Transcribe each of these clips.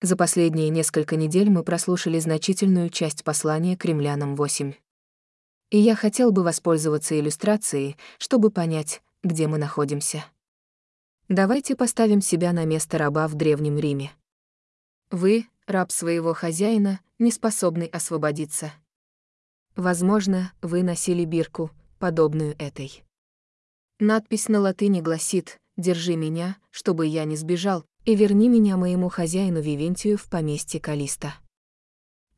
За последние несколько недель мы прослушали значительную часть послания к римлянам 8. И я хотел бы воспользоваться иллюстрацией, чтобы понять, где мы находимся. Давайте поставим себя на место раба в Древнем Риме. Вы, раб своего хозяина, не способный освободиться. Возможно, вы носили бирку, подобную этой. Надпись на латыни гласит «Держи меня, чтобы я не сбежал, и верни меня моему хозяину Вивентию в поместье Калиста».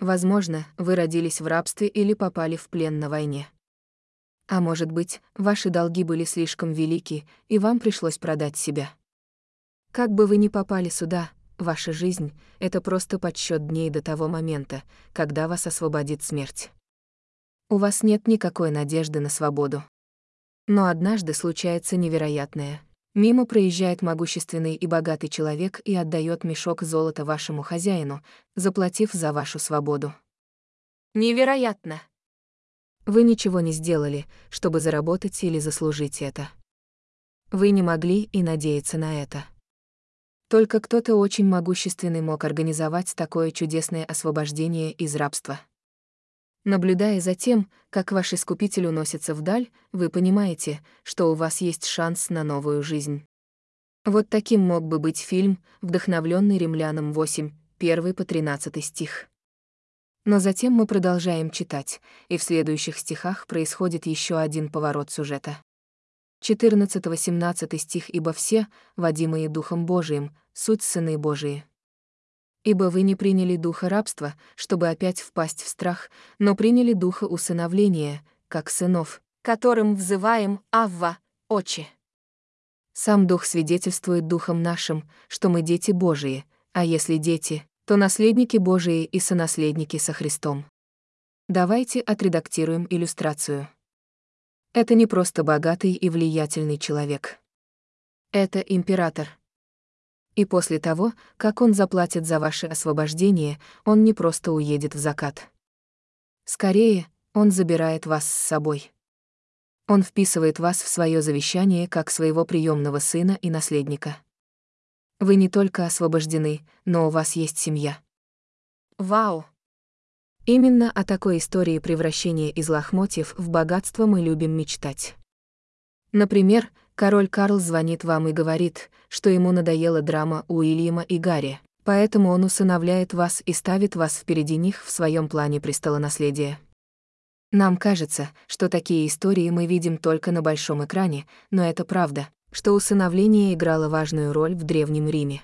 Возможно, вы родились в рабстве или попали в плен на войне. А может быть, ваши долги были слишком велики, и вам пришлось продать себя. Как бы вы ни попали сюда, ваша жизнь — это просто подсчет дней до того момента, когда вас освободит смерть. У вас нет никакой надежды на свободу. Но однажды случается невероятное. Мимо проезжает могущественный и богатый человек и отдает мешок золота вашему хозяину, заплатив за вашу свободу. Невероятно! Вы ничего не сделали, чтобы заработать или заслужить это. Вы не могли и надеяться на это. Только кто-то очень могущественный мог организовать такое чудесное освобождение из рабства. Наблюдая за тем, как ваш искупитель уносится вдаль, вы понимаете, что у вас есть шанс на новую жизнь. Вот таким мог бы быть фильм, вдохновленный римлянам 8, 1 по 13 стих. Но затем мы продолжаем читать, и в следующих стихах происходит еще один поворот сюжета. 14-17 стих «Ибо все, водимые Духом Божиим, суть сыны Божии». Ибо вы не приняли духа рабства, чтобы опять впасть в страх, но приняли духа усыновления, как сынов, которым взываем «Авва, Отче». Сам Дух свидетельствует Духом нашим, что мы дети Божии, а если дети, то наследники Божии и сонаследники со Христом. Давайте отредактируем иллюстрацию. Это не просто богатый и влиятельный человек. Это император. И после того, как он заплатит за ваше освобождение, он не просто уедет в закат. Скорее, он забирает вас с собой. Он вписывает вас в свое завещание как своего приемного сына и наследника. Вы не только освобождены, но у вас есть семья. Вау! Именно о такой истории превращения из лохмотьев в богатство мы любим мечтать. Например, Король Карл звонит вам и говорит, что ему надоела драма Уильяма и Гарри, поэтому он усыновляет вас и ставит вас впереди них в своем плане престолонаследия. Нам кажется, что такие истории мы видим только на большом экране, но это правда, что усыновление играло важную роль в Древнем Риме.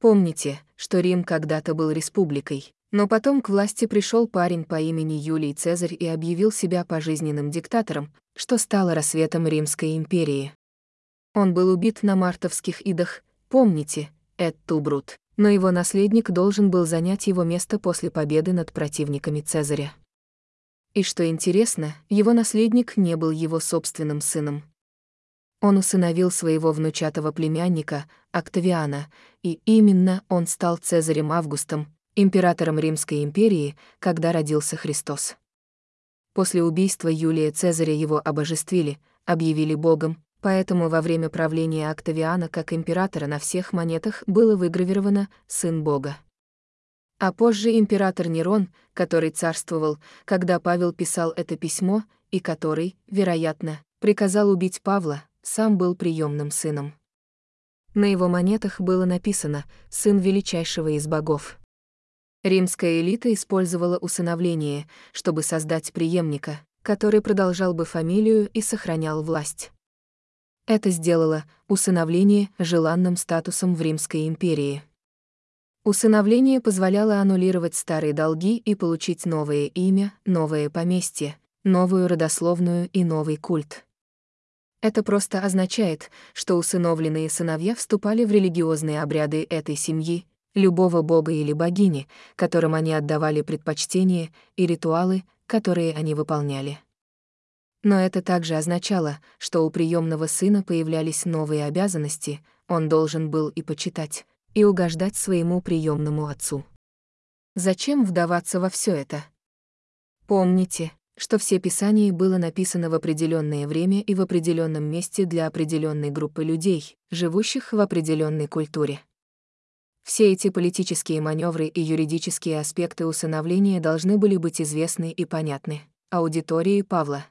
Помните, что Рим когда-то был республикой, но потом к власти пришел парень по имени Юлий Цезарь и объявил себя пожизненным диктатором, что стало рассветом Римской империи. Он был убит на мартовских идах, помните, Эд Тубрут, но его наследник должен был занять его место после победы над противниками Цезаря. И что интересно, его наследник не был его собственным сыном. Он усыновил своего внучатого племянника, Октавиана, и именно он стал Цезарем Августом, императором Римской империи, когда родился Христос. После убийства Юлия Цезаря его обожествили, объявили богом, поэтому во время правления Октавиана как императора на всех монетах было выгравировано «сын бога». А позже император Нерон, который царствовал, когда Павел писал это письмо, и который, вероятно, приказал убить Павла, сам был приемным сыном. На его монетах было написано «сын величайшего из богов». Римская элита использовала усыновление, чтобы создать преемника, который продолжал бы фамилию и сохранял власть. Это сделало усыновление желанным статусом в Римской империи. Усыновление позволяло аннулировать старые долги и получить новое имя, новое поместье, новую родословную и новый культ. Это просто означает, что усыновленные сыновья вступали в религиозные обряды этой семьи, любого бога или богини, которым они отдавали предпочтение, и ритуалы, которые они выполняли. Но это также означало, что у приемного сына появлялись новые обязанности, он должен был и почитать, и угождать своему приемному отцу. Зачем вдаваться во все это? Помните, что все Писание было написано в определенное время и в определенном месте для определенной группы людей, живущих в определенной культуре. Все эти политические маневры и юридические аспекты усыновления должны были быть известны и понятны аудитории Павла.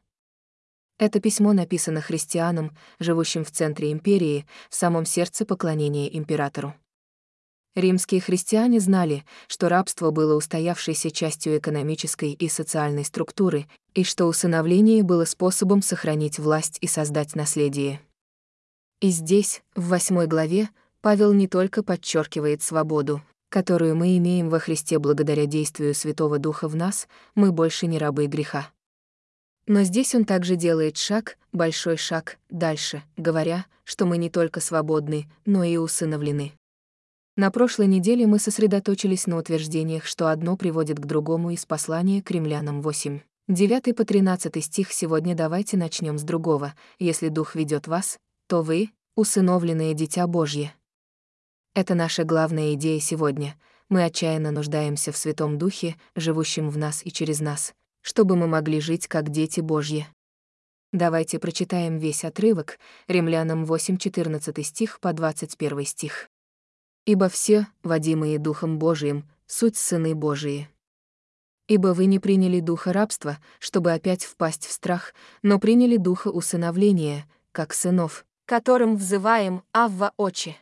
Это письмо написано христианам, живущим в центре империи, в самом сердце поклонения императору. Римские христиане знали, что рабство было устоявшейся частью экономической и социальной структуры, и что усыновление было способом сохранить власть и создать наследие. И здесь, в восьмой главе, Павел не только подчеркивает свободу, которую мы имеем во Христе благодаря действию Святого Духа в нас, мы больше не рабы греха. Но здесь он также делает шаг, большой шаг, дальше, говоря, что мы не только свободны, но и усыновлены. На прошлой неделе мы сосредоточились на утверждениях, что одно приводит к другому из послания к римлянам 8. 9 по 13 стих сегодня давайте начнем с другого. Если Дух ведет вас, то вы — усыновленное Дитя Божье. Это наша главная идея сегодня. Мы отчаянно нуждаемся в Святом Духе, живущем в нас и через нас, чтобы мы могли жить как дети Божьи. Давайте прочитаем весь отрывок, Римлянам 8, 14 стих по 21 стих. Ибо все, водимые Духом Божиим, суть сыны Божии. Ибо вы не приняли духа рабства, чтобы опять впасть в страх, но приняли духа усыновления, как сынов, которым взываем «Авва Очи».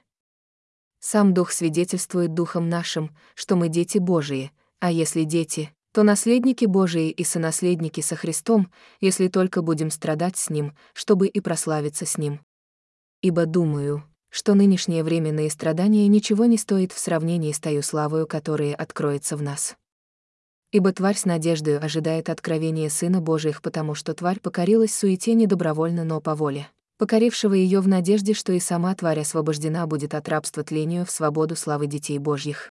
Сам Дух свидетельствует Духом нашим, что мы дети Божии, а если дети, то наследники Божии и сонаследники со Христом, если только будем страдать с Ним, чтобы и прославиться с Ним. Ибо думаю, что нынешнее временное страдание ничего не стоит в сравнении с тою славою, которая откроется в нас. Ибо тварь с надеждой ожидает откровения Сына Божиих, потому что тварь покорилась суете не добровольно, но по воле, покорившего ее в надежде, что и сама тварь освобождена будет от рабства тлению в свободу славы детей Божьих.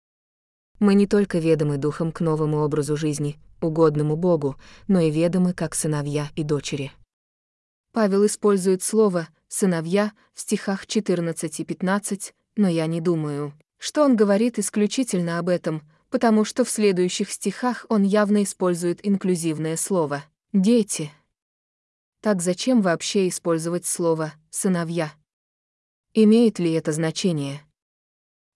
Мы не только ведомы духом к новому образу жизни, угодному Богу, но и ведомы как сыновья и дочери. Павел использует слово «сыновья» в стихах 14 и 15, но я не думаю, что он говорит исключительно об этом, потому что в следующих стихах он явно использует инклюзивное слово «дети». Так зачем вообще использовать слово «сыновья»? Имеет ли это значение?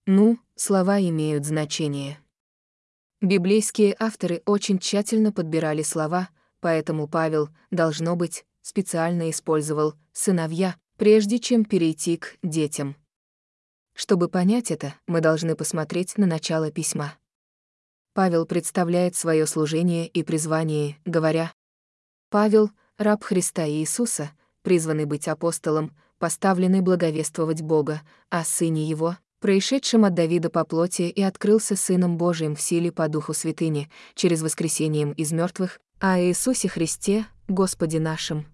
Ну, слова имеют значение. Библейские авторы очень тщательно подбирали слова, поэтому Павел, должно быть, специально использовал «сыновья», прежде чем перейти к «детям». Чтобы понять это, мы должны посмотреть на начало письма. Павел представляет свое служение и призвание, говоря, «Павел, раб Христа Иисуса, призванный быть апостолом, поставленный благовествовать Бога, о Сыне Его, происшедшем от Давида по плоти и открылся Сыном Божиим в силе по Духу Святыни, через воскресением из мертвых, а Иисусе Христе, Господе нашим,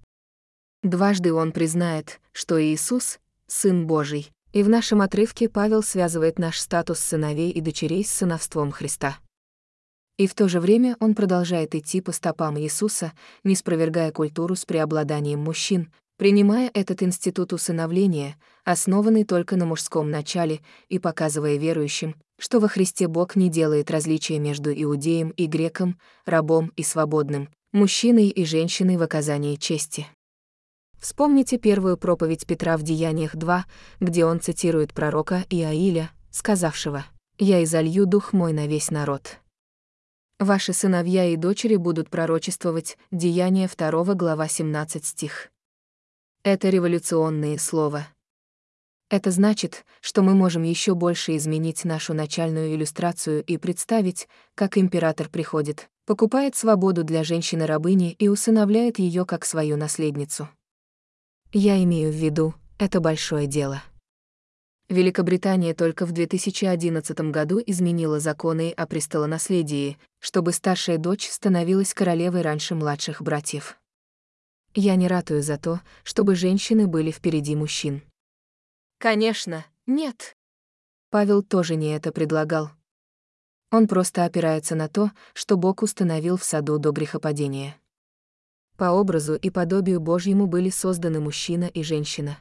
Дважды он признает, что Иисус — Сын Божий, и в нашем отрывке Павел связывает наш статус сыновей и дочерей с сыновством Христа. И в то же время он продолжает идти по стопам Иисуса, не спровергая культуру с преобладанием мужчин, принимая этот институт усыновления, основанный только на мужском начале, и показывая верующим, что во Христе Бог не делает различия между иудеем и греком, рабом и свободным, мужчиной и женщиной в оказании чести. Вспомните первую проповедь Петра в Деяниях 2, где он цитирует пророка Иаиля, сказавшего «Я изолью дух мой на весь народ». Ваши сыновья и дочери будут пророчествовать, Деяния 2 глава 17 стих. Это революционные слова. Это значит, что мы можем еще больше изменить нашу начальную иллюстрацию и представить, как император приходит, покупает свободу для женщины-рабыни и усыновляет ее как свою наследницу. Я имею в виду, это большое дело. Великобритания только в 2011 году изменила законы о престолонаследии, чтобы старшая дочь становилась королевой раньше младших братьев. Я не ратую за то, чтобы женщины были впереди мужчин. Конечно, нет. Павел тоже не это предлагал. Он просто опирается на то, что Бог установил в саду до грехопадения. По образу и подобию Божьему были созданы мужчина и женщина.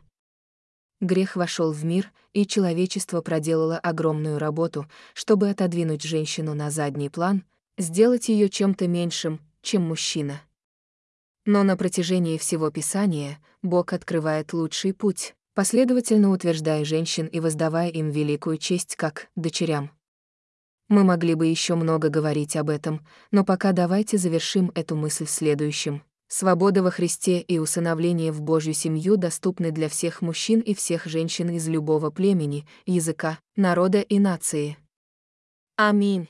Грех вошел в мир, и человечество проделало огромную работу, чтобы отодвинуть женщину на задний план, сделать ее чем-то меньшим, чем мужчина. Но на протяжении всего Писания Бог открывает лучший путь, последовательно утверждая женщин и воздавая им великую честь как дочерям. Мы могли бы еще много говорить об этом, но пока давайте завершим эту мысль следующим. Свобода во Христе и усыновление в Божью семью доступны для всех мужчин и всех женщин из любого племени, языка, народа и нации. Аминь.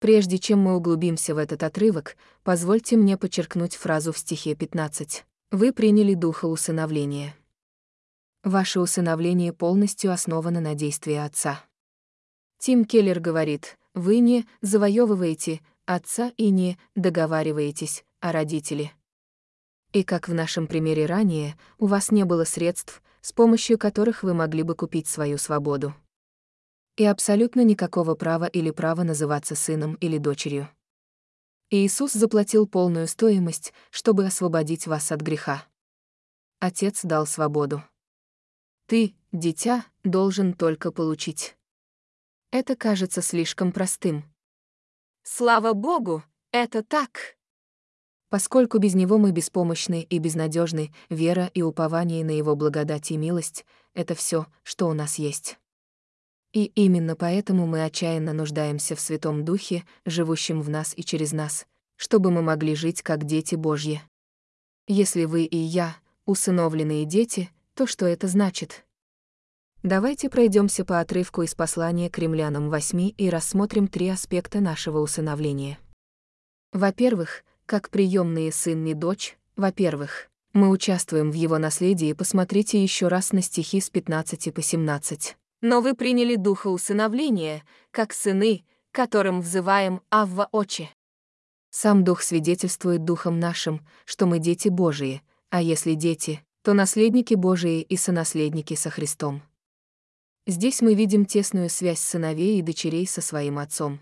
Прежде чем мы углубимся в этот отрывок, позвольте мне подчеркнуть фразу в стихе 15. Вы приняли духа усыновления. Ваше усыновление полностью основано на действии Отца. Тим Келлер говорит, вы не завоевываете Отца и не договариваетесь о родителе. И как в нашем примере ранее, у вас не было средств, с помощью которых вы могли бы купить свою свободу. И абсолютно никакого права или права называться сыном или дочерью. Иисус заплатил полную стоимость, чтобы освободить вас от греха. Отец дал свободу. Ты, дитя, должен только получить. Это кажется слишком простым. Слава Богу, это так. Поскольку без него мы беспомощны и безнадежны, вера и упование на его благодать и милость — это все, что у нас есть. И именно поэтому мы отчаянно нуждаемся в Святом Духе, живущем в нас и через нас, чтобы мы могли жить как дети Божьи. Если вы и я — усыновленные дети, то что это значит? Давайте пройдемся по отрывку из послания к римлянам 8 и рассмотрим три аспекта нашего усыновления. Во-первых, как приемные сын и дочь, во-первых, мы участвуем в его наследии, посмотрите еще раз на стихи с 15 по 17. Но вы приняли духа усыновления, как сыны, которым взываем Авва Очи. Сам Дух свидетельствует Духом нашим, что мы дети Божии, а если дети, то наследники Божии и сонаследники со Христом. Здесь мы видим тесную связь сыновей и дочерей со своим отцом.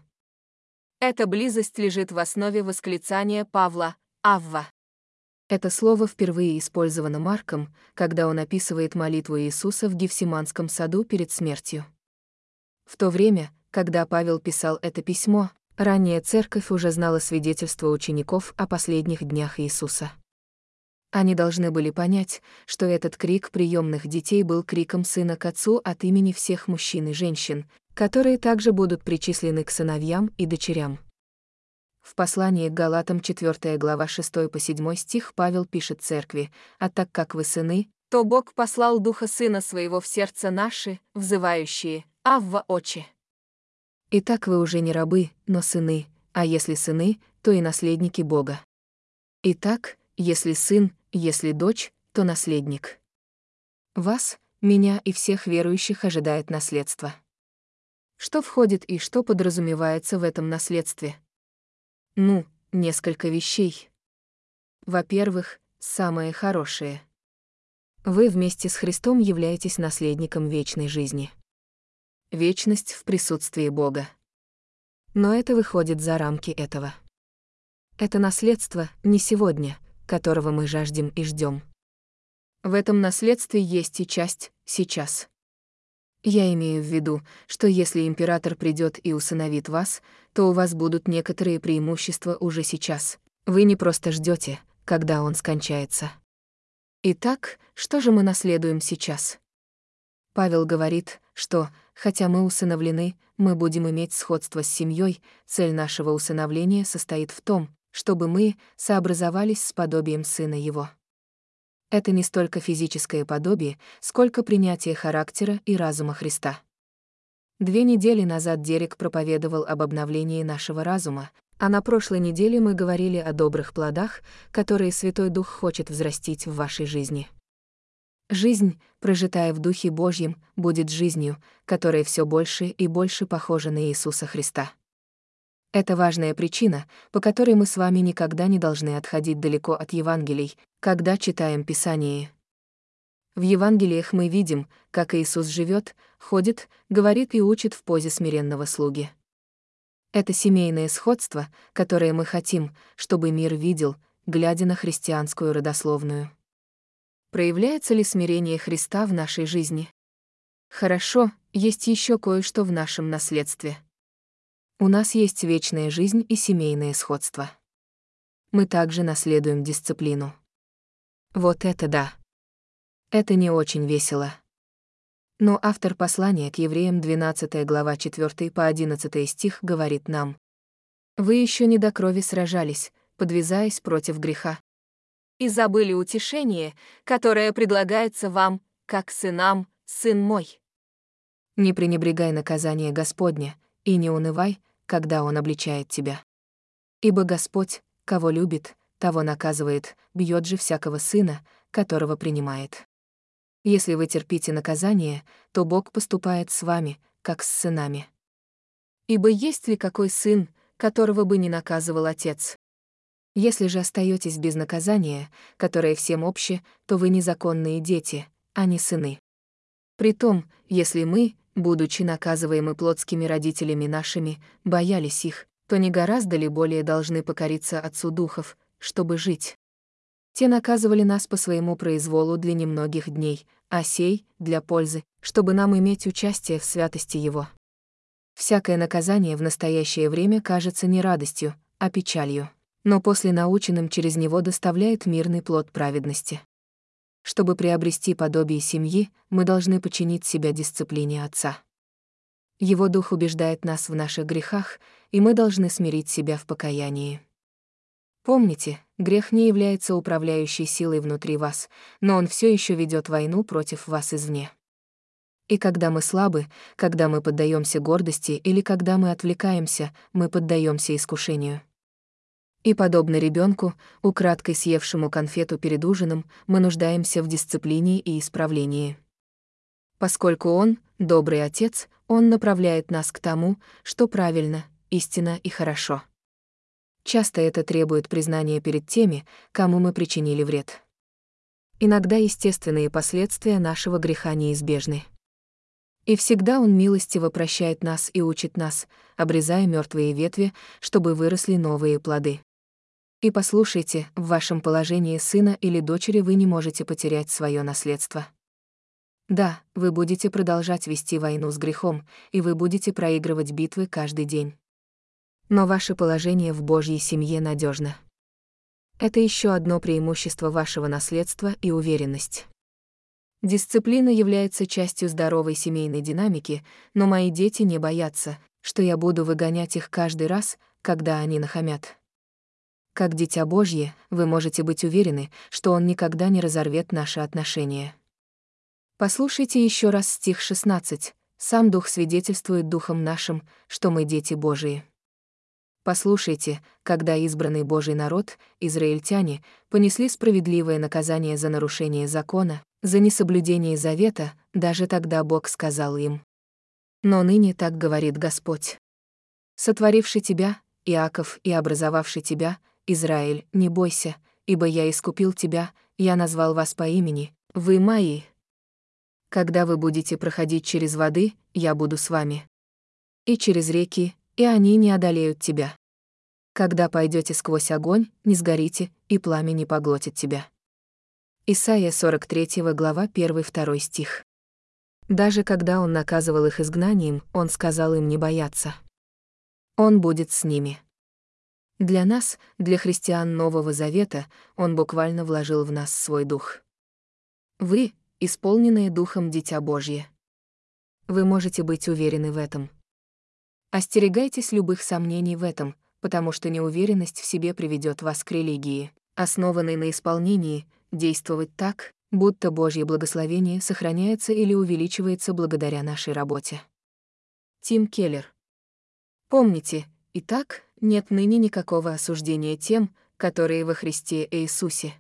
Эта близость лежит в основе восклицания Павла «Авва». Это слово впервые использовано Марком, когда он описывает молитву Иисуса в Гефсиманском саду перед смертью. В то время, когда Павел писал это письмо, ранняя церковь уже знала свидетельство учеников о последних днях Иисуса. Они должны были понять, что этот крик приемных детей был криком сына к отцу от имени всех мужчин и женщин, которые также будут причислены к сыновьям и дочерям. В послании к Галатам 4 глава 6 по 7 стих Павел пишет церкви, «А так как вы сыны, то Бог послал Духа Сына Своего в сердце наши, взывающие, Авва Очи». Итак, вы уже не рабы, но сыны, а если сыны, то и наследники Бога. Итак, если сын, если дочь, то наследник. Вас, меня и всех верующих ожидает наследство. Что входит и что подразумевается в этом наследстве? Ну, несколько вещей. Во-первых, самое хорошее. Вы вместе с Христом являетесь наследником вечной жизни. Вечность в присутствии Бога. Но это выходит за рамки этого. Это наследство не сегодня, которого мы жаждем и ждем. В этом наследстве есть и часть сейчас. Я имею в виду, что если император придет и усыновит вас, то у вас будут некоторые преимущества уже сейчас. Вы не просто ждете, когда он скончается. Итак, что же мы наследуем сейчас? Павел говорит, что, хотя мы усыновлены, мы будем иметь сходство с семьей, цель нашего усыновления состоит в том, чтобы мы сообразовались с подобием сына его. Это не столько физическое подобие, сколько принятие характера и разума Христа. Две недели назад Дерек проповедовал об обновлении нашего разума, а на прошлой неделе мы говорили о добрых плодах, которые Святой Дух хочет взрастить в вашей жизни. Жизнь, прожитая в Духе Божьем, будет жизнью, которая все больше и больше похожа на Иисуса Христа. Это важная причина, по которой мы с вами никогда не должны отходить далеко от Евангелий, когда читаем Писание. В Евангелиях мы видим, как Иисус живет, ходит, говорит и учит в позе смиренного слуги. Это семейное сходство, которое мы хотим, чтобы мир видел, глядя на христианскую родословную. Проявляется ли смирение Христа в нашей жизни? Хорошо, есть еще кое-что в нашем наследстве. У нас есть вечная жизнь и семейное сходство. Мы также наследуем дисциплину. Вот это да. Это не очень весело. Но автор послания к евреям 12 глава 4 по 11 стих говорит нам. «Вы еще не до крови сражались, подвязаясь против греха. И забыли утешение, которое предлагается вам, как сынам, сын мой. Не пренебрегай наказание Господня, и не унывай, когда Он обличает тебя. Ибо Господь, кого любит, того наказывает, бьет же всякого сына, которого принимает. Если вы терпите наказание, то Бог поступает с вами, как с сынами. Ибо есть ли какой сын, которого бы не наказывал отец? Если же остаетесь без наказания, которое всем обще, то вы незаконные дети, а не сыны. Притом, если мы, будучи наказываемы плотскими родителями нашими, боялись их, то не гораздо ли более должны покориться Отцу Духов, чтобы жить? Те наказывали нас по своему произволу для немногих дней, а сей — для пользы, чтобы нам иметь участие в святости Его. Всякое наказание в настоящее время кажется не радостью, а печалью, но после наученным через него доставляет мирный плод праведности. Чтобы приобрести подобие семьи, мы должны починить себя дисциплине Отца. Его Дух убеждает нас в наших грехах, и мы должны смирить себя в покаянии. Помните, грех не является управляющей силой внутри вас, но он все еще ведет войну против вас извне. И когда мы слабы, когда мы поддаемся гордости или когда мы отвлекаемся, мы поддаемся искушению. И подобно ребенку, украдкой съевшему конфету перед ужином, мы нуждаемся в дисциплине и исправлении. Поскольку он, добрый отец, он направляет нас к тому, что правильно, истинно и хорошо. Часто это требует признания перед теми, кому мы причинили вред. Иногда естественные последствия нашего греха неизбежны. И всегда Он милостиво прощает нас и учит нас, обрезая мертвые ветви, чтобы выросли новые плоды. И послушайте, в вашем положении сына или дочери вы не можете потерять свое наследство. Да, вы будете продолжать вести войну с грехом, и вы будете проигрывать битвы каждый день но ваше положение в Божьей семье надежно. Это еще одно преимущество вашего наследства и уверенность. Дисциплина является частью здоровой семейной динамики, но мои дети не боятся, что я буду выгонять их каждый раз, когда они нахамят. Как дитя Божье, вы можете быть уверены, что он никогда не разорвет наши отношения. Послушайте еще раз стих 16. Сам Дух свидетельствует Духом нашим, что мы дети Божии. Послушайте, когда избранный Божий народ, израильтяне, понесли справедливое наказание за нарушение закона, за несоблюдение завета, даже тогда Бог сказал им. Но ныне так говорит Господь. Сотворивший тебя, Иаков, и образовавший тебя, Израиль, не бойся, ибо я искупил тебя, я назвал вас по имени, вы мои. Когда вы будете проходить через воды, я буду с вами. И через реки, и они не одолеют тебя. Когда пойдете сквозь огонь, не сгорите, и пламя не поглотит тебя. Исайя 43 глава 1-2 стих. Даже когда он наказывал их изгнанием, он сказал им не бояться. Он будет с ними. Для нас, для христиан Нового Завета, он буквально вложил в нас свой дух. Вы, исполненные Духом Дитя Божье. Вы можете быть уверены в этом. Остерегайтесь любых сомнений в этом, потому что неуверенность в себе приведет вас к религии, основанной на исполнении, действовать так, будто Божье благословение сохраняется или увеличивается благодаря нашей работе. Тим Келлер. Помните, итак, нет ныне никакого осуждения тем, которые во Христе Иисусе.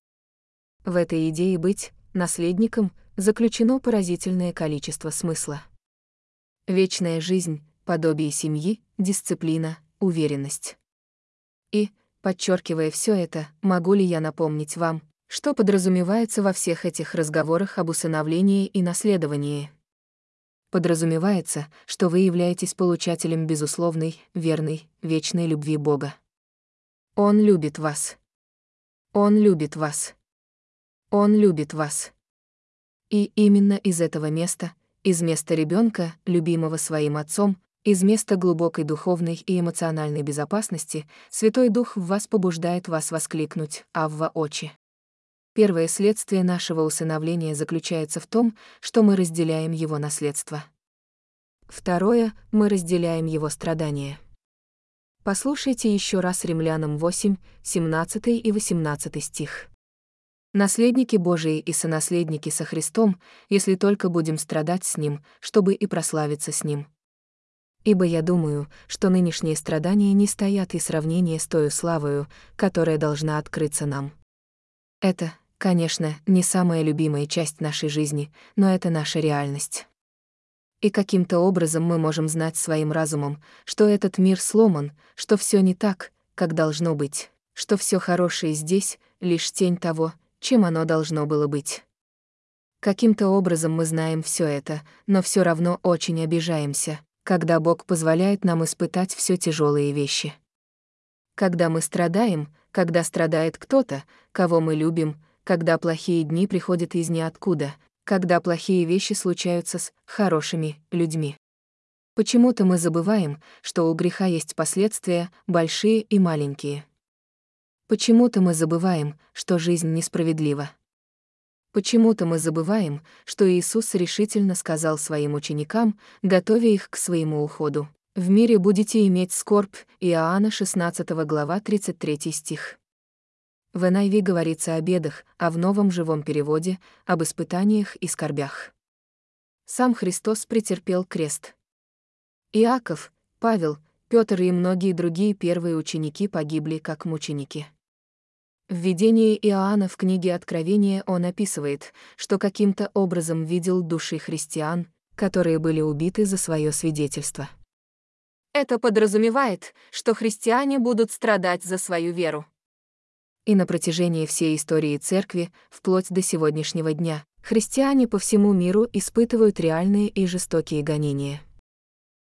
В этой идее быть наследником заключено поразительное количество смысла. Вечная жизнь, подобие семьи, дисциплина, уверенность. И, подчеркивая все это, могу ли я напомнить вам, что подразумевается во всех этих разговорах об усыновлении и наследовании? Подразумевается, что вы являетесь получателем безусловной, верной, вечной любви Бога. Он любит вас. Он любит вас. Он любит вас. И именно из этого места, из места ребенка, любимого своим отцом, из места глубокой духовной и эмоциональной безопасности Святой Дух в вас побуждает вас воскликнуть «Авва очи». Первое следствие нашего усыновления заключается в том, что мы разделяем его наследство. Второе — мы разделяем его страдания. Послушайте еще раз Римлянам 8, 17 и 18 стих. Наследники Божии и сонаследники со Христом, если только будем страдать с Ним, чтобы и прославиться с Ним. Ибо я думаю, что нынешние страдания не стоят и сравнения с той славою, которая должна открыться нам. Это, конечно, не самая любимая часть нашей жизни, но это наша реальность. И каким-то образом мы можем знать своим разумом, что этот мир сломан, что все не так, как должно быть, что все хорошее здесь — лишь тень того, чем оно должно было быть. Каким-то образом мы знаем все это, но все равно очень обижаемся, когда Бог позволяет нам испытать все тяжелые вещи. Когда мы страдаем, когда страдает кто-то, кого мы любим, когда плохие дни приходят из ниоткуда, когда плохие вещи случаются с хорошими людьми. Почему-то мы забываем, что у греха есть последствия, большие и маленькие. Почему-то мы забываем, что жизнь несправедлива. Почему-то мы забываем, что Иисус решительно сказал своим ученикам, готовя их к своему уходу. «В мире будете иметь скорбь» Иоанна 16 глава 33 стих. В NIV говорится о бедах, а в новом живом переводе — об испытаниях и скорбях. Сам Христос претерпел крест. Иаков, Павел, Петр и многие другие первые ученики погибли как мученики. В видении Иоанна в книге Откровения он описывает, что каким-то образом видел души христиан, которые были убиты за свое свидетельство. Это подразумевает, что христиане будут страдать за свою веру и на протяжении всей истории церкви, вплоть до сегодняшнего дня, христиане по всему миру испытывают реальные и жестокие гонения.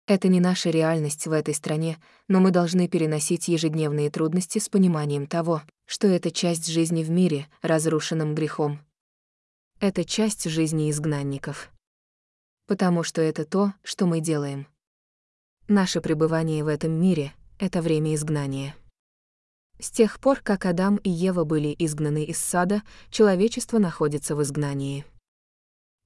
Это не наша реальность в этой стране, но мы должны переносить ежедневные трудности с пониманием того, что это часть жизни в мире, разрушенном грехом. Это часть жизни изгнанников. Потому что это то, что мы делаем. Наше пребывание в этом мире — это время изгнания. С тех пор, как Адам и Ева были изгнаны из сада, человечество находится в изгнании.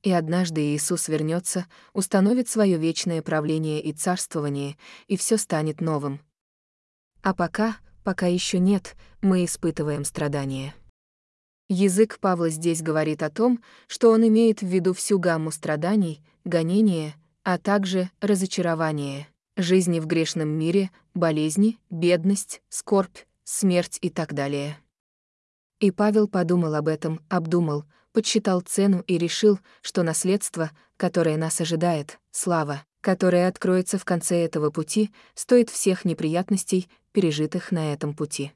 И однажды Иисус вернется, установит свое вечное правление и царствование, и все станет новым. А пока, пока еще нет, мы испытываем страдания. Язык Павла здесь говорит о том, что он имеет в виду всю гамму страданий, гонения, а также разочарование, жизни в грешном мире, болезни, бедность, скорбь, смерть и так далее. И Павел подумал об этом, обдумал, подсчитал цену и решил, что наследство, которое нас ожидает, слава, которая откроется в конце этого пути, стоит всех неприятностей, пережитых на этом пути.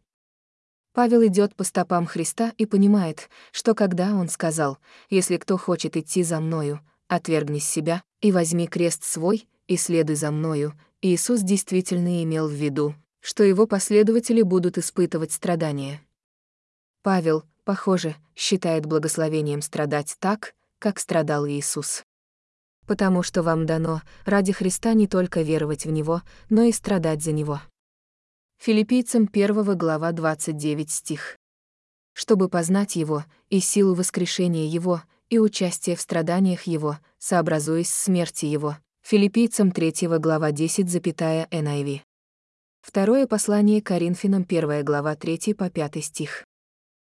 Павел идет по стопам Христа и понимает, что когда он сказал «Если кто хочет идти за мною, отвергни себя и возьми крест свой и следуй за мною», Иисус действительно имел в виду что его последователи будут испытывать страдания. Павел, похоже, считает благословением страдать так, как страдал Иисус. Потому что вам дано ради Христа не только веровать в Него, но и страдать за Него. Филиппийцам 1 глава 29 стих. Чтобы познать Его и силу воскрешения Его, и участие в страданиях Его, сообразуясь смерти Его. Филиппийцам 3 глава 10 запятая NIV. Второе послание Коринфянам, 1 глава 3 по 5 стих.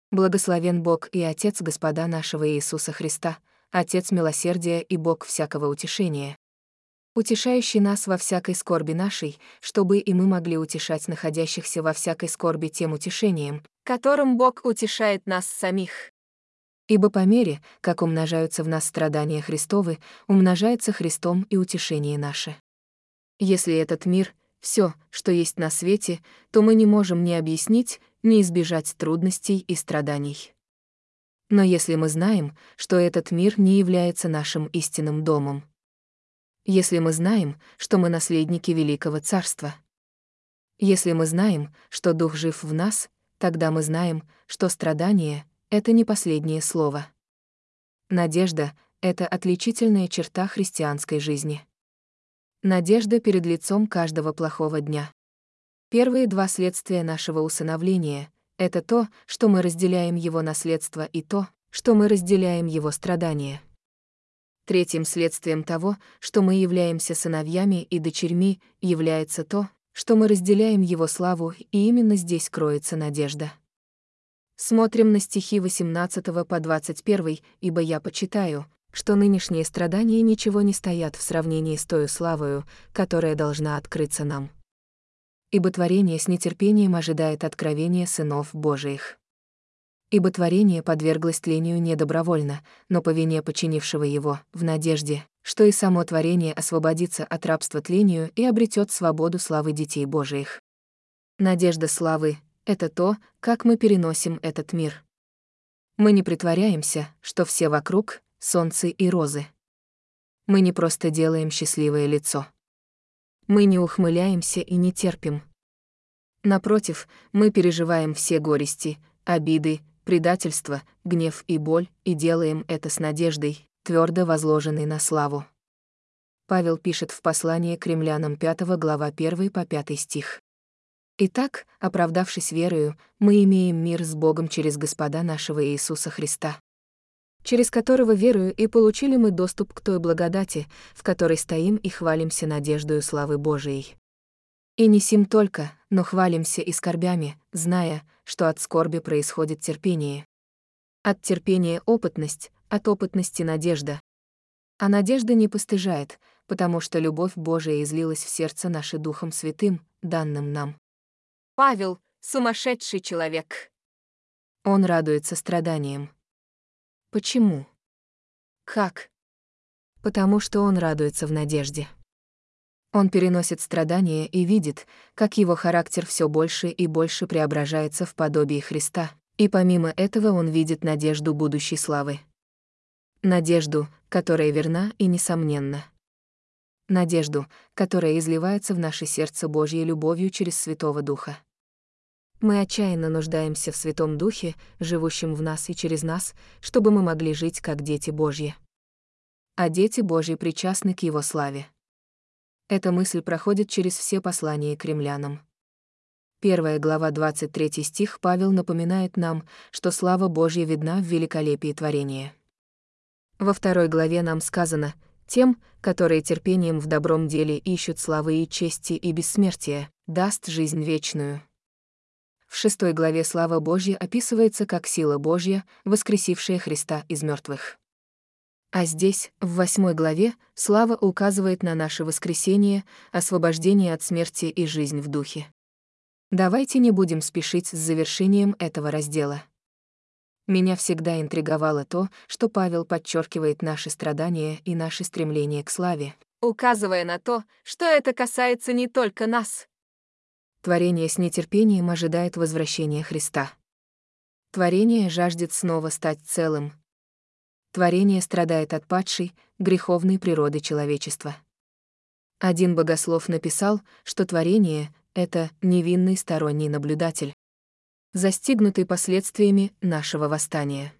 Благословен Бог и Отец Господа нашего Иисуса Христа, Отец милосердия и Бог всякого утешения, утешающий нас во всякой скорби нашей, чтобы и мы могли утешать находящихся во всякой скорби тем утешением, которым Бог утешает нас самих. Ибо по мере, как умножаются в нас страдания Христовы, умножается Христом и утешение наше. Если этот мир — все, что есть на свете, то мы не можем ни объяснить, ни избежать трудностей и страданий. Но если мы знаем, что этот мир не является нашим истинным домом, если мы знаем, что мы наследники Великого Царства, если мы знаем, что Дух жив в нас, тогда мы знаем, что страдание — это не последнее слово. Надежда — это отличительная черта христианской жизни. Надежда перед лицом каждого плохого дня. Первые два следствия нашего усыновления — это то, что мы разделяем его наследство и то, что мы разделяем его страдания. Третьим следствием того, что мы являемся сыновьями и дочерьми, является то, что мы разделяем его славу, и именно здесь кроется надежда. Смотрим на стихи 18 по 21, ибо я почитаю, что нынешние страдания ничего не стоят в сравнении с той славою, которая должна открыться нам. Ибо творение с нетерпением ожидает откровения сынов Божиих. Ибо творение подверглось тлению недобровольно, но по вине починившего его, в надежде, что и само творение освободится от рабства тлению и обретет свободу славы детей Божиих. Надежда славы — это то, как мы переносим этот мир. Мы не притворяемся, что все вокруг солнце и розы. Мы не просто делаем счастливое лицо. Мы не ухмыляемся и не терпим. Напротив, мы переживаем все горести, обиды, предательство, гнев и боль и делаем это с надеждой, твердо возложенной на славу. Павел пишет в послании к римлянам 5 глава 1 по 5 стих. Итак, оправдавшись верою, мы имеем мир с Богом через Господа нашего Иисуса Христа через которого верую и получили мы доступ к той благодати, в которой стоим и хвалимся надеждою славы Божией. И не сим только, но хвалимся и скорбями, зная, что от скорби происходит терпение. От терпения опытность, от опытности надежда. А надежда не постыжает, потому что любовь Божия излилась в сердце наше Духом Святым, данным нам. Павел — сумасшедший человек. Он радуется страданиям. Почему? Как? Потому что он радуется в надежде. Он переносит страдания и видит, как его характер все больше и больше преображается в подобие Христа, и помимо этого он видит надежду будущей славы. Надежду, которая верна и несомненна. Надежду, которая изливается в наше сердце Божьей любовью через Святого Духа. Мы отчаянно нуждаемся в Святом Духе, живущем в нас и через нас, чтобы мы могли жить как дети Божьи. А дети Божьи причастны к Его славе. Эта мысль проходит через все послания к римлянам. Первая глава 23 стих Павел напоминает нам, что слава Божья видна в великолепии творения. Во второй главе нам сказано «Тем, которые терпением в добром деле ищут славы и чести и бессмертия, даст жизнь вечную». В шестой главе слава Божья описывается как сила Божья, воскресившая Христа из мертвых. А здесь, в восьмой главе, слава указывает на наше воскресение, освобождение от смерти и жизнь в духе. Давайте не будем спешить с завершением этого раздела. Меня всегда интриговало то, что Павел подчеркивает наши страдания и наши стремления к славе, указывая на то, что это касается не только нас. Творение с нетерпением ожидает возвращения Христа. Творение жаждет снова стать целым. Творение страдает от падшей, греховной природы человечества. Один богослов написал, что творение — это невинный сторонний наблюдатель, застигнутый последствиями нашего восстания.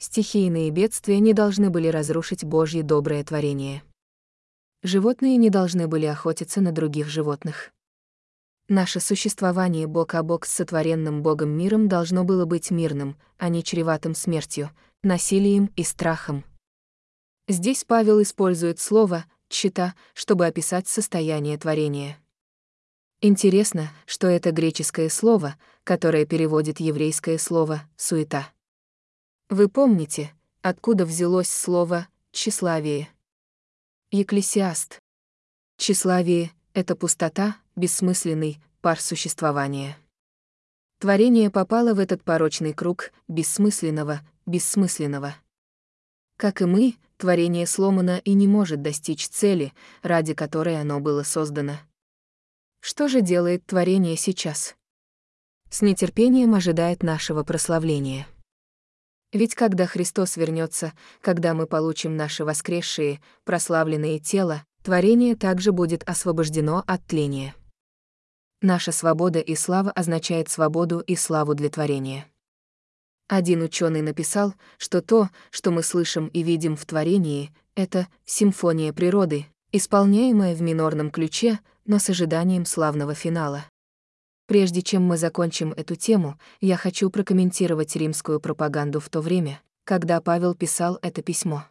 Стихийные бедствия не должны были разрушить Божье доброе творение. Животные не должны были охотиться на других животных. Наше существование бок о бок с сотворенным Богом миром должно было быть мирным, а не чреватым смертью, насилием и страхом. Здесь Павел использует слово «чита», чтобы описать состояние творения. Интересно, что это греческое слово, которое переводит еврейское слово «суета». Вы помните, откуда взялось слово «тщеславие»? Екклесиаст. Тщеславие — это пустота, бессмысленный, пар существования. Творение попало в этот порочный круг бессмысленного, бессмысленного. Как и мы, творение сломано и не может достичь цели, ради которой оно было создано. Что же делает творение сейчас? С нетерпением ожидает нашего прославления. Ведь когда Христос вернется, когда мы получим наши воскресшие, прославленные тела, творение также будет освобождено от тления. Наша свобода и слава означает свободу и славу для творения. Один ученый написал, что то, что мы слышим и видим в творении, это симфония природы, исполняемая в минорном ключе, но с ожиданием славного финала. Прежде чем мы закончим эту тему, я хочу прокомментировать римскую пропаганду в то время, когда Павел писал это письмо.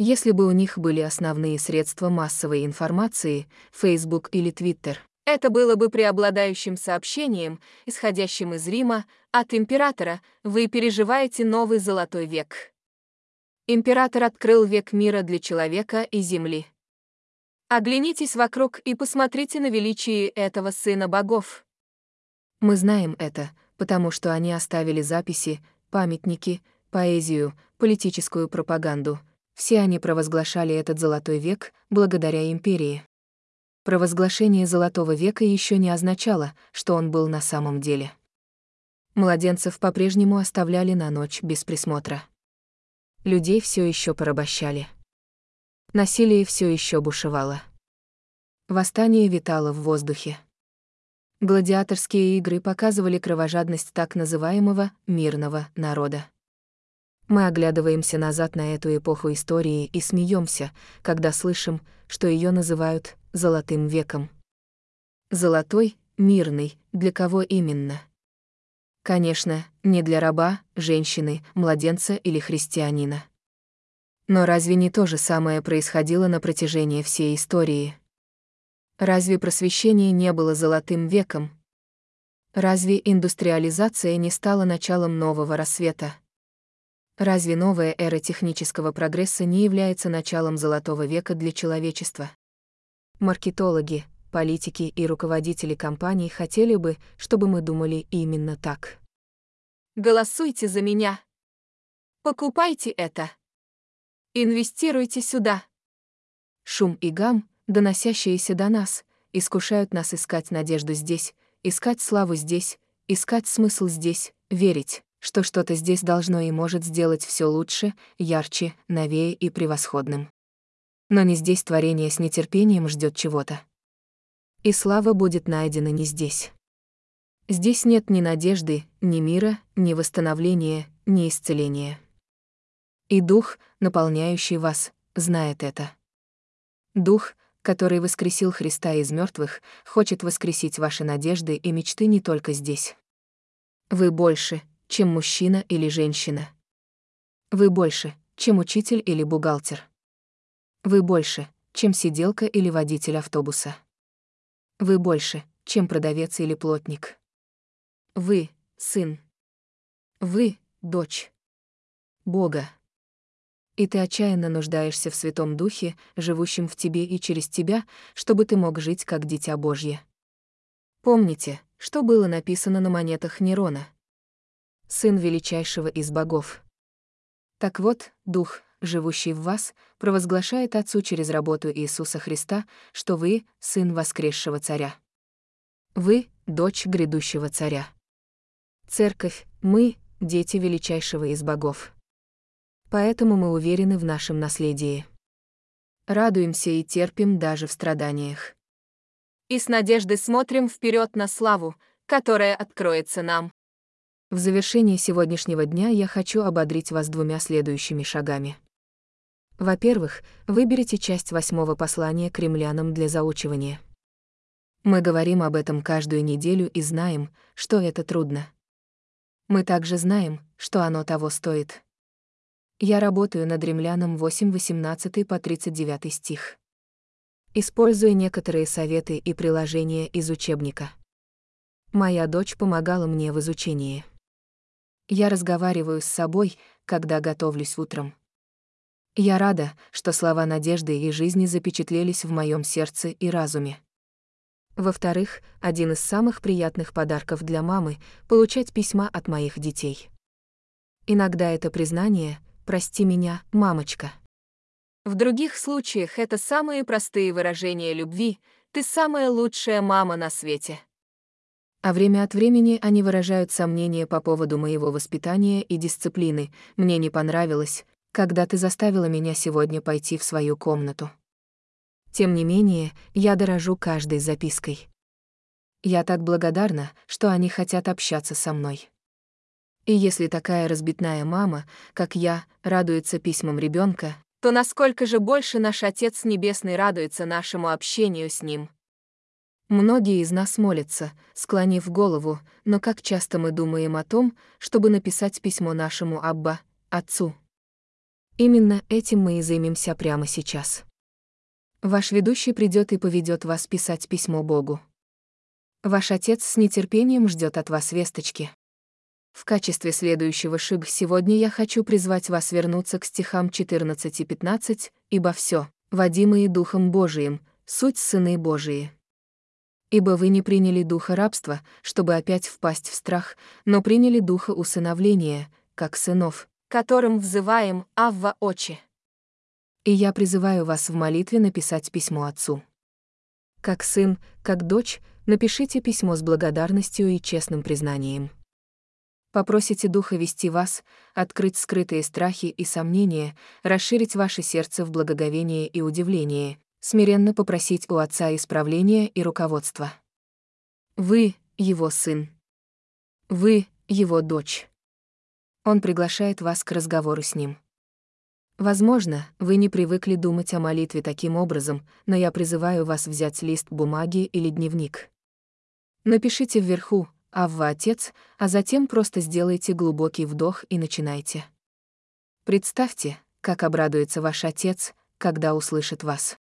Если бы у них были основные средства массовой информации, Facebook или Twitter, это было бы преобладающим сообщением, исходящим из Рима, от императора «Вы переживаете новый золотой век». Император открыл век мира для человека и земли. Оглянитесь вокруг и посмотрите на величие этого сына богов. Мы знаем это, потому что они оставили записи, памятники, поэзию, политическую пропаганду. Все они провозглашали этот золотой век благодаря империи. Провозглашение золотого века еще не означало, что он был на самом деле. Младенцев по-прежнему оставляли на ночь без присмотра. Людей все еще порабощали. Насилие все еще бушевало. Восстание витало в воздухе. Гладиаторские игры показывали кровожадность так называемого «мирного народа». Мы оглядываемся назад на эту эпоху истории и смеемся, когда слышим, что ее называют «золотым веком». Золотой, мирный, для кого именно? Конечно, не для раба, женщины, младенца или христианина. Но разве не то же самое происходило на протяжении всей истории? Разве просвещение не было золотым веком? Разве индустриализация не стала началом нового рассвета? Разве новая эра технического прогресса не является началом золотого века для человечества? Маркетологи, политики и руководители компаний хотели бы, чтобы мы думали именно так. Голосуйте за меня. Покупайте это. Инвестируйте сюда. Шум и гам, доносящиеся до нас, искушают нас искать надежду здесь, искать славу здесь, искать смысл здесь, верить, что что-то здесь должно и может сделать все лучше, ярче, новее и превосходным. Но не здесь творение с нетерпением ждет чего-то. И слава будет найдена не здесь. Здесь нет ни надежды, ни мира, ни восстановления, ни исцеления. И Дух, наполняющий вас, знает это. Дух, который воскресил Христа из мертвых, хочет воскресить ваши надежды и мечты не только здесь. Вы больше, чем мужчина или женщина. Вы больше, чем учитель или бухгалтер. Вы больше, чем сиделка или водитель автобуса. Вы больше, чем продавец или плотник. Вы — сын. Вы — дочь. Бога и ты отчаянно нуждаешься в Святом Духе, живущем в тебе и через тебя, чтобы ты мог жить как Дитя Божье. Помните, что было написано на монетах Нерона? Сын величайшего из богов. Так вот, Дух, живущий в вас, провозглашает Отцу через работу Иисуса Христа, что вы — сын воскресшего царя. Вы — дочь грядущего царя. Церковь, мы — дети величайшего из богов. Поэтому мы уверены в нашем наследии. Радуемся и терпим даже в страданиях. И с надеждой смотрим вперед на славу, которая откроется нам. В завершении сегодняшнего дня я хочу ободрить вас двумя следующими шагами. Во-первых, выберите часть восьмого послания к римлянам для заучивания. Мы говорим об этом каждую неделю и знаем, что это трудно. Мы также знаем, что оно того стоит. Я работаю над римлянам 8.18 по 39 стих. Используя некоторые советы и приложения из учебника. Моя дочь помогала мне в изучении. Я разговариваю с собой, когда готовлюсь утром. Я рада, что слова надежды и жизни запечатлелись в моем сердце и разуме. Во-вторых, один из самых приятных подарков для мамы — получать письма от моих детей. Иногда это признание, Прости меня, мамочка. В других случаях это самые простые выражения любви. Ты самая лучшая мама на свете. А время от времени они выражают сомнения по поводу моего воспитания и дисциплины. Мне не понравилось, когда ты заставила меня сегодня пойти в свою комнату. Тем не менее, я дорожу каждой запиской. Я так благодарна, что они хотят общаться со мной. И если такая разбитная мама, как я, радуется письмам ребенка, то насколько же больше наш Отец Небесный радуется нашему общению с Ним. Многие из нас молятся, склонив голову, но как часто мы думаем о том, чтобы написать письмо нашему Абба, Отцу. Именно этим мы и займемся прямо сейчас. Ваш ведущий придет и поведет вас писать письмо Богу. Ваш отец с нетерпением ждет от вас весточки. В качестве следующего шиг сегодня я хочу призвать вас вернуться к стихам 14 и 15, ибо все, водимые Духом Божиим, суть сыны Божии. Ибо вы не приняли духа рабства, чтобы опять впасть в страх, но приняли духа усыновления, как сынов, которым взываем Авва Очи. И я призываю вас в молитве написать письмо отцу. Как сын, как дочь, напишите письмо с благодарностью и честным признанием. Попросите Духа вести вас, открыть скрытые страхи и сомнения, расширить ваше сердце в благоговение и удивление, смиренно попросить у Отца исправления и руководства. Вы — Его сын. Вы — Его дочь. Он приглашает вас к разговору с Ним. Возможно, вы не привыкли думать о молитве таким образом, но я призываю вас взять лист бумаги или дневник. Напишите вверху «Авва Отец», а затем просто сделайте глубокий вдох и начинайте. Представьте, как обрадуется ваш Отец, когда услышит вас.